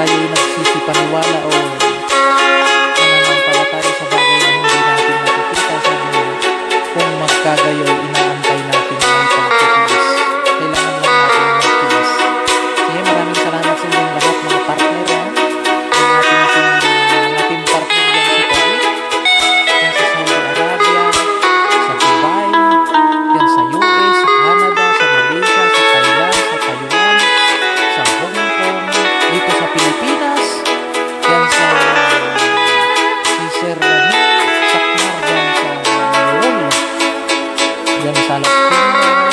tayo nagsisipaniwala o Gonzalo.